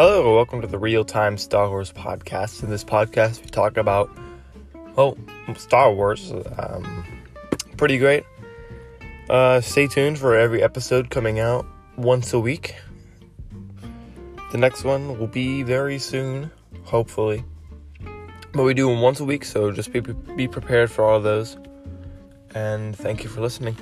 Hello, welcome to the Real Time Star Wars podcast. In this podcast, we talk about, well, Star Wars. Um, pretty great. Uh, stay tuned for every episode coming out once a week. The next one will be very soon, hopefully. But we do them once a week, so just be be prepared for all of those. And thank you for listening.